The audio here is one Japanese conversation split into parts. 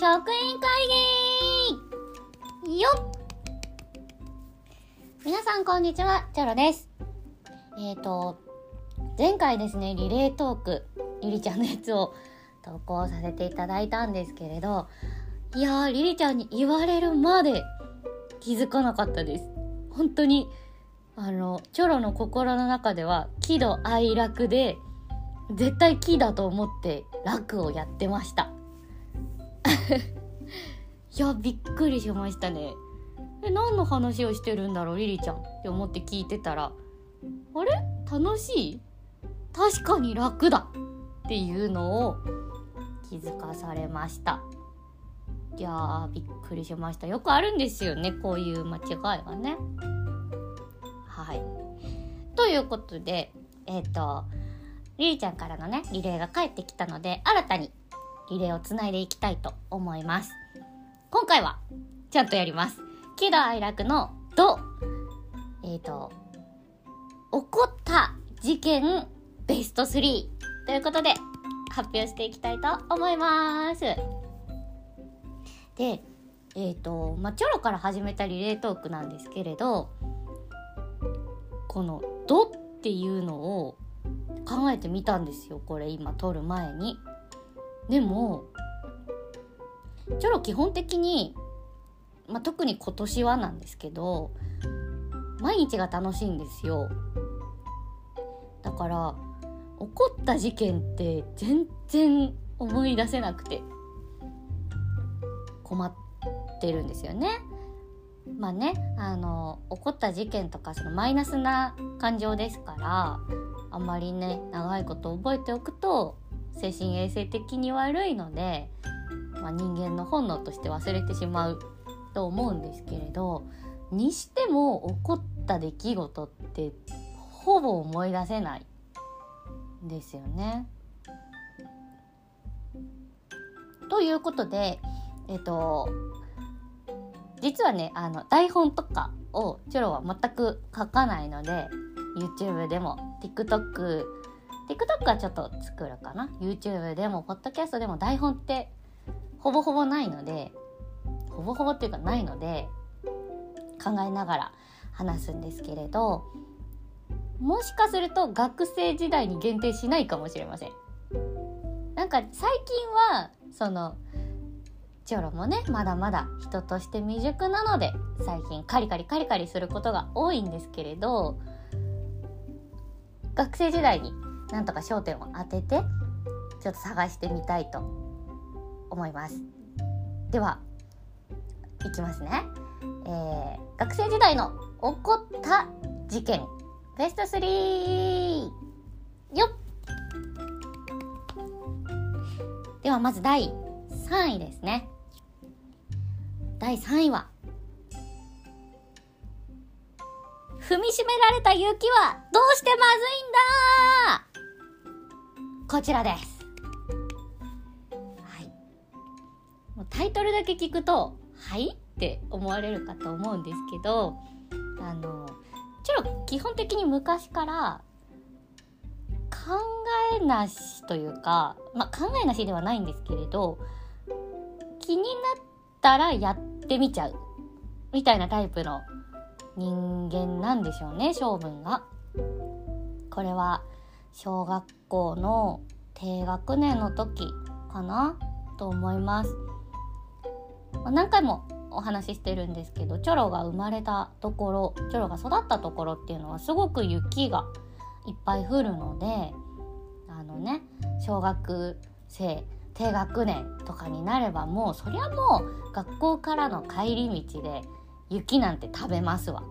職員会議よっ皆さんこんにちは、チョロです。えーと、前回ですね、リレートーク、リリちゃんのやつを投稿させていただいたんですけれど、いやー、リリちゃんに言われるまで気づかなかったです。本当に、あの、チョロの心の中では喜怒哀楽で、絶対喜だと思って楽をやってました。いや、びっくりしましたね。え、何の話をしてるんだろう、リリちゃんって思って聞いてたら、あれ？楽しい？確かに楽だっていうのを気づかされました。いやー、びっくりしました。よくあるんですよね、こういう間違いがね。はい。ということで、えっ、と、リリちゃんからのね、リレーが返ってきたので、新たにリレーをつないでいきたいと思います。今回は、ちゃんとやります。喜怒哀楽の「ど」えっ、ー、と起こった事件ベスト3ということで発表していきたいと思いますでえっ、ー、とまあチョロから始めたリレートークなんですけれどこの「ど」っていうのを考えてみたんですよこれ今撮る前にでもチョロ基本的にまあ、特に今年はなんですけど毎日が楽しいんですよ。だから起こった事件って全然思い出せなくて困ってるんですよね。まあねあの起こった事件とかそのマイナスな感情ですからあんまりね長いこと覚えておくと精神衛生的に悪いので、まあ、人間の本能として忘れてしまうと思うんですけれどにしても起こった出来事ってほぼ思い出せないですよね。ということでえっと実はねあの台本とかをチョロは全く書かないので YouTube でも TikTok TikTok はちょっと作るかな YouTube でも Podcast でも台本ってほぼほぼないのでほぼほぼっていうかないので考えながら話すんですけれどもしかすると学生時代に限定しないかもしれません。なんか最近はそのチョロもねまだまだ人として未熟なので最近カリカリカリカリすることが多いんですけれど学生時代になんとか焦点を当ててちょっと探してみたいと思います。ではいきますね、えー、学生時代の起こった事件。ベスト3よっ。ではまず第3位ですね。第3位は踏みしめられた雪はどうしてまずいんだこちらですはいもうタイトルだけ聞くとはいって思われるかと思うんですけどあのちょっと基本的に昔から考えなしというか、まあ、考えなしではないんですけれど気になったらやってみちゃうみたいなタイプの人間なんでしょうね性分が。これは小学校の低学年の時かなと思います。何回もお話ししてるんですけどチョロが生まれたところチョロが育ったところっていうのはすごく雪がいっぱい降るのであのね小学生低学年とかになればもうそりゃもう学校からの帰り道で雪なんて食べますわ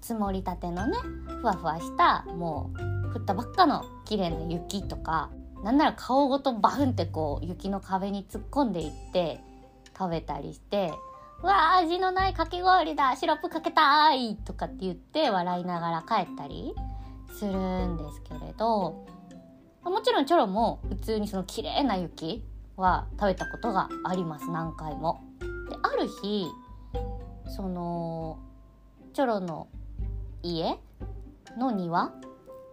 積もりたてのねふわふわしたもう降ったばっかの綺麗な雪とかなんなら顔ごとバフンってこう雪の壁に突っ込んでいって食べたりして「うわー味のないかき氷だシロップかけたい!」とかって言って笑いながら帰ったりするんですけれどもちろんチョロも普通にその綺麗な雪は食べたことがあります何回も。である日そのチョロの家の庭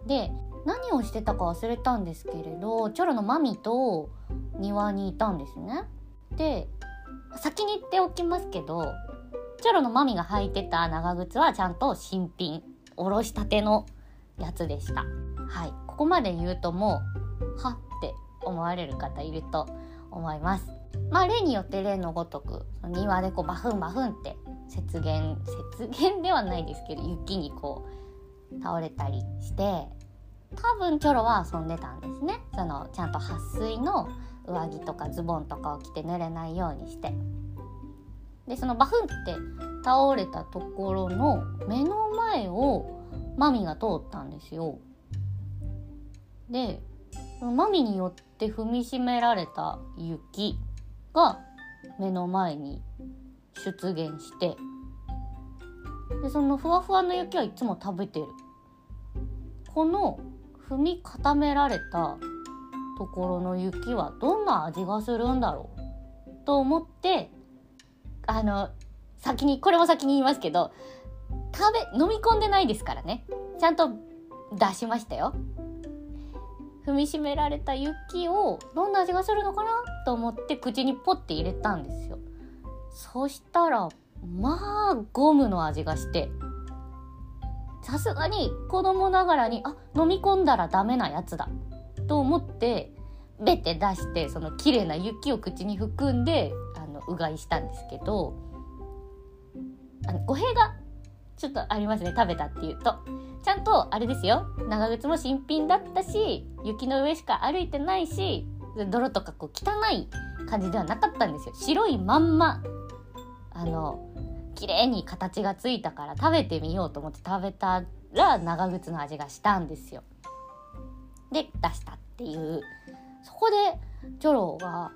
で何をしてたか忘れたんですけれどチョロのマミと庭にいたんですね。で先に言っておきますけどチョロのマミが履いてた長靴はちゃんと新品おろしたてのやつでした。はい。ここまで言うともうはって思われる方いると思います。まあ例によって例のごとく庭でこうバフンバフンって雪原雪原ではないですけど雪にこう倒れたりして多分チョロは遊んでたんですね。そのちゃんと撥水の上着とかズボンとかを着て濡れないようにして。でそのバフンって倒れたところの目の前をマミが通ったんですよ。でマミによって踏みしめられた雪が目の前に出現して。でそのふわふわの雪はいつも食べてる。この踏み固められたところの雪はどんな味がするんだろう？と思ってあの先にこれも先に言いますけど食べ飲み込んでないですからね。ちゃんと出しましたよ。踏みしめられた雪をどんな味がするのかな？と思って口にポッて入れたんですよ。そしたらまあゴムの味がしてさすがに子供ながらにあ飲み込んだらダメなやつだと思ってベて出してその綺麗な雪を口に含んであのうがいしたんですけどあの語弊がちょっとありますね食べたっていうと。ちゃんとあれですよ長靴も新品だったし雪の上しか歩いてないし泥とかこう汚い感じではなかったんですよ。白いまんまあの綺麗に形がついたから食べてみようと思って食べたら長靴の味がしたんですよ。で出したっていう。そこでチョロが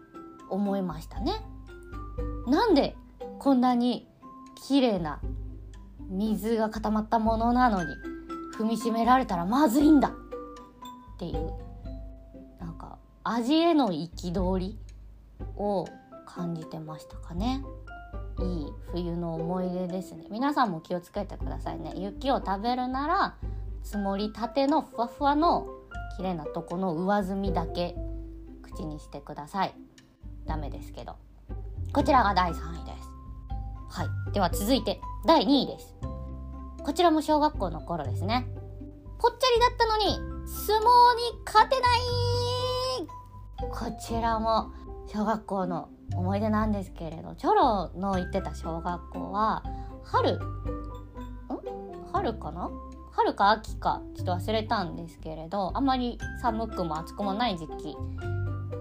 思いましたね。なんでこんなに綺麗な水が固まったものなのに踏みしめられたらまずいんだ。っていう。なんか味への憤りを感じてましたかね。いい冬の思い出ですね。皆さんも気をつけてくださいね。雪を食べるなら積もりたてのふわふわの綺麗なとこの上澄みだけ口にしてください。ダメですけど。こちらが第3位です。はい。では続いて第2位です。こちらも小学校の頃ですね。ぽっちゃりだったのに相撲に勝てない。こちらも小学校の思い出なんですけれどチョロの行ってた小学校は春ん？春かな？春か秋かちょっと忘れたんですけれどあまり寒くも暑くもない時期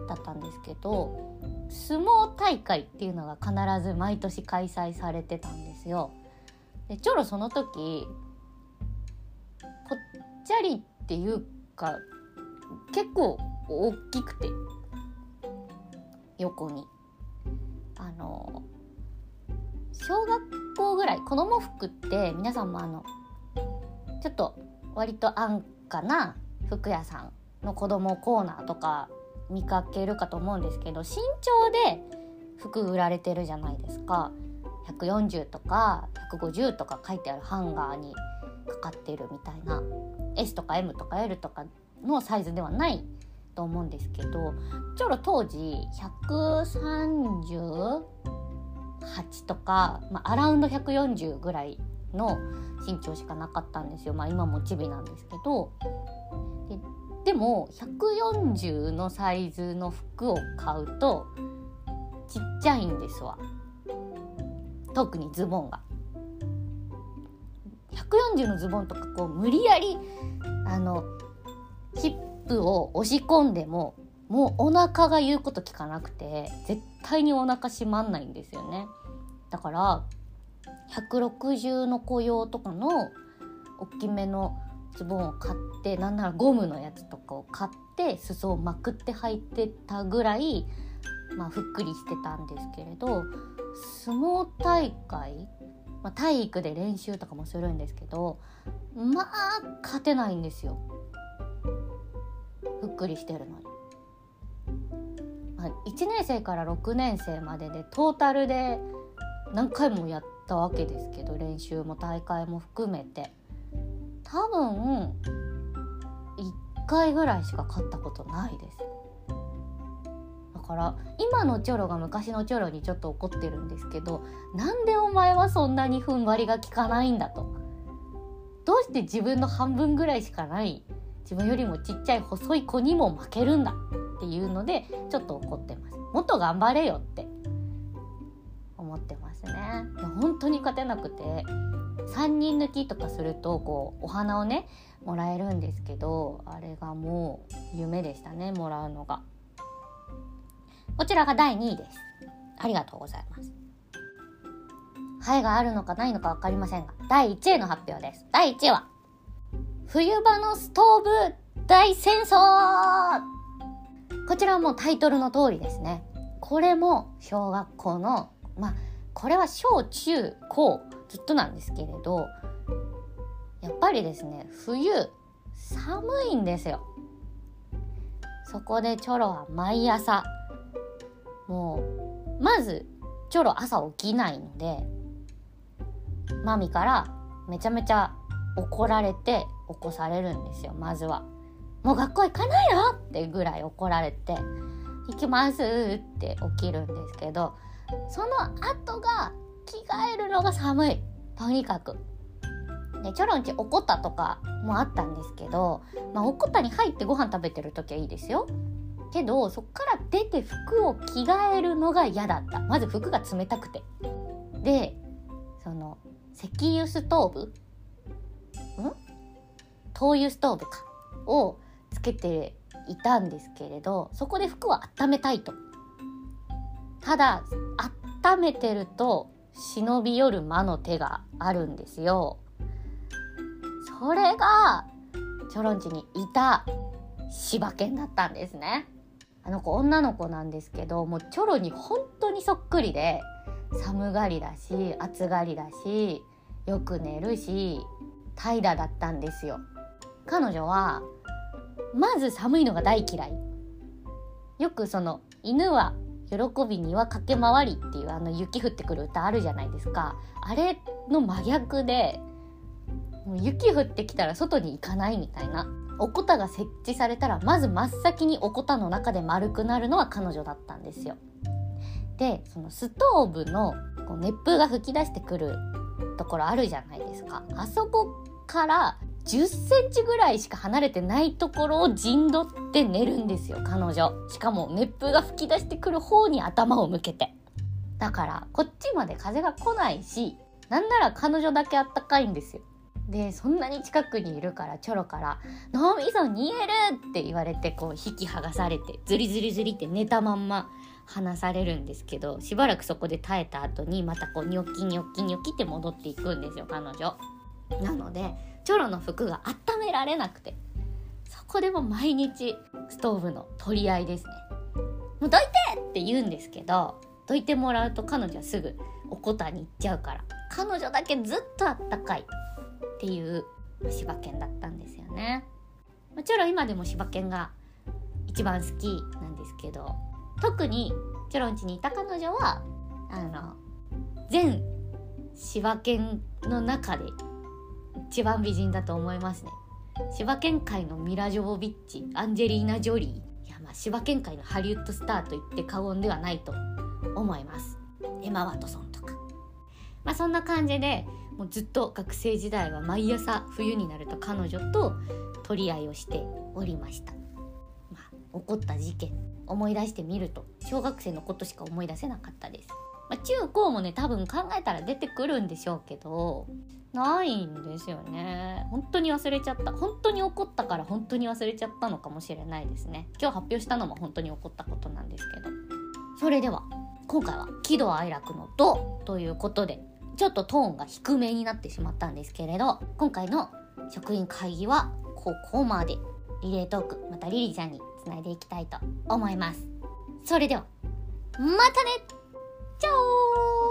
だったんですけど相撲大会っていうのが必ず毎年開催されてたんですよ。でチョロその時ぽっちゃりっていうか結構大きくて横に。あの小学校ぐらい子供服って皆さんもあのちょっと割と安価な服屋さんの子供コーナーとか見かけるかと思うんですけど身長で服売られてるじゃないですか。140とか150とか書いてあるハンガーにかかってるみたいな。S とか M とか L とかのサイズではないと思うんですけどちょうど当時138とか、まあ、アラウンド140ぐらいの身長しかなかったんですよ。まあ今もチビなんですけど。ででも140のサイズの服を買うとちっちゃいんですわ。特にズボンが。140のズボンとかこう無理やりあのヒップを押し込んでももうお腹が言うこと聞かなくて絶対にお腹閉まんないんですよね。だから160の子用とかの大きめのズボンを買ってなんならゴムのやつとかを買って裾をまくって履いてたぐらい、まあ、ふっくりしてたんですけれど相撲大会、まあ、体育で練習とかもするんですけどまあ勝てないんですよ。ふっくりしてるのに。まあ、1年生から6年生まででトータルで何回もやったわけですけど練習も大会も含めて。多分1回ぐらいしか勝ったことないです。だから今のチョロが昔のチョロにちょっと怒ってるんですけどなんでお前はそんなに踏ん張りが効かないんだと。どうして自分の半分ぐらいしかない自分よりもちっちゃい細い子にも負けるんだっていうのでちょっと怒ってます。もっと頑張れよって思ってますね。本当に勝てなくて3人抜きとかするとこうお花をねもらえるんですけどあれがもう夢でしたねもらうのが。こちらが第2位です。ありがとうございます。ハエがあるのかないのか分かりませんが第1位の発表です。第1位は冬場のストーブ大戦争。こちらはもうタイトルの通りですね。これも小学校のまあこれは小中高ずっとなんですけれどやっぱりですね冬寒いんですよ。そこでチョロは毎朝もうまずチョロ朝起きないのでマミからめちゃめちゃ怒られて起こされるんですよまずは。もう学校行かないのってぐらい怒られて「行きます」って起きるんですけどその後が着替えるのが寒いとにかく。でチョロンチ怒ったとかもあったんですけど、まあ、怒ったに入ってご飯食べてる時はいいですよ。けどそっから出て服を着替えるのが嫌だったまず服が冷たくてでその石油ストーブ灯油ストーブかをつけていたんですけれどそこで服を温めたいと。ただ温めてると忍び寄る魔の手があるんですよ。それがチョロンチにいた柴犬だったんですね。あの子女の子なんですけどもうチョロに本当にそっくりで寒がりだし暑がりだしよく寝るし怠惰だったんですよ。彼女はまず寒いのが大嫌いよくその犬は喜びには駆け回りっていうあの雪降ってくる歌あるじゃないですかあれの真逆でもう雪降ってきたら外に行かないみたいなおこたが設置されたらまず真っ先におこたの中で丸くなるのは彼女だったんですよ。でそのストーブのこう熱風が吹き出してくるところあるじゃないですか。あそこから10センチぐらいしか離れてないところを陣取って寝るんですよ彼女しかも熱風が吹き出してくる方に頭を向けてだからこっちまで風が来ないしなんなら彼女だけあったかいんですよでそんなに近くにいるからチョロから「脳みそ逃げる!」って言われてこう引き剥がされてズリズリズリって寝たまんま離されるんですけどしばらくそこで耐えた後にまたこうニョッキニョッキニョキって戻っていくんですよ彼女。なのでチョロの服が温められなくてそこでも毎日ストーブの取り合いですね。もうどいてって言うんですけどどいてもらうと彼女はすぐおこたに行っちゃうから彼女だけずっとあったかいっていう柴犬だったんですよね。もちろん今でも柴犬が一番好きなんですけど特にチョロンチにいた彼女はあの全柴犬の中で一番美人だと思いますね。柴犬界のミラ・ジョボビッチアンジェリーナ・ジョリー。いやまあ柴犬界のハリウッドスターと言って過言ではないと思います。エマ・ワトソンとか。まあそんな感じでもうずっと学生時代は毎朝冬になると彼女と取り合いをしておりました、まあ、起こった事件思い出してみると小学生のことしか思い出せなかったです、まあ、中高もね多分考えたら出てくるんでしょうけどないんですよね。本当に忘れちゃった。本当に怒ったから本当に忘れちゃったのかもしれないですね。今日発表したのも本当に起こったことなんですけど。それでは今回は喜怒哀楽の「ド」ということでちょっとトーンが低めになってしまったんですけれど今回の職員会議はここまで。リレートークまたリリちゃんにつないでいきたいと思います。それではまたね啾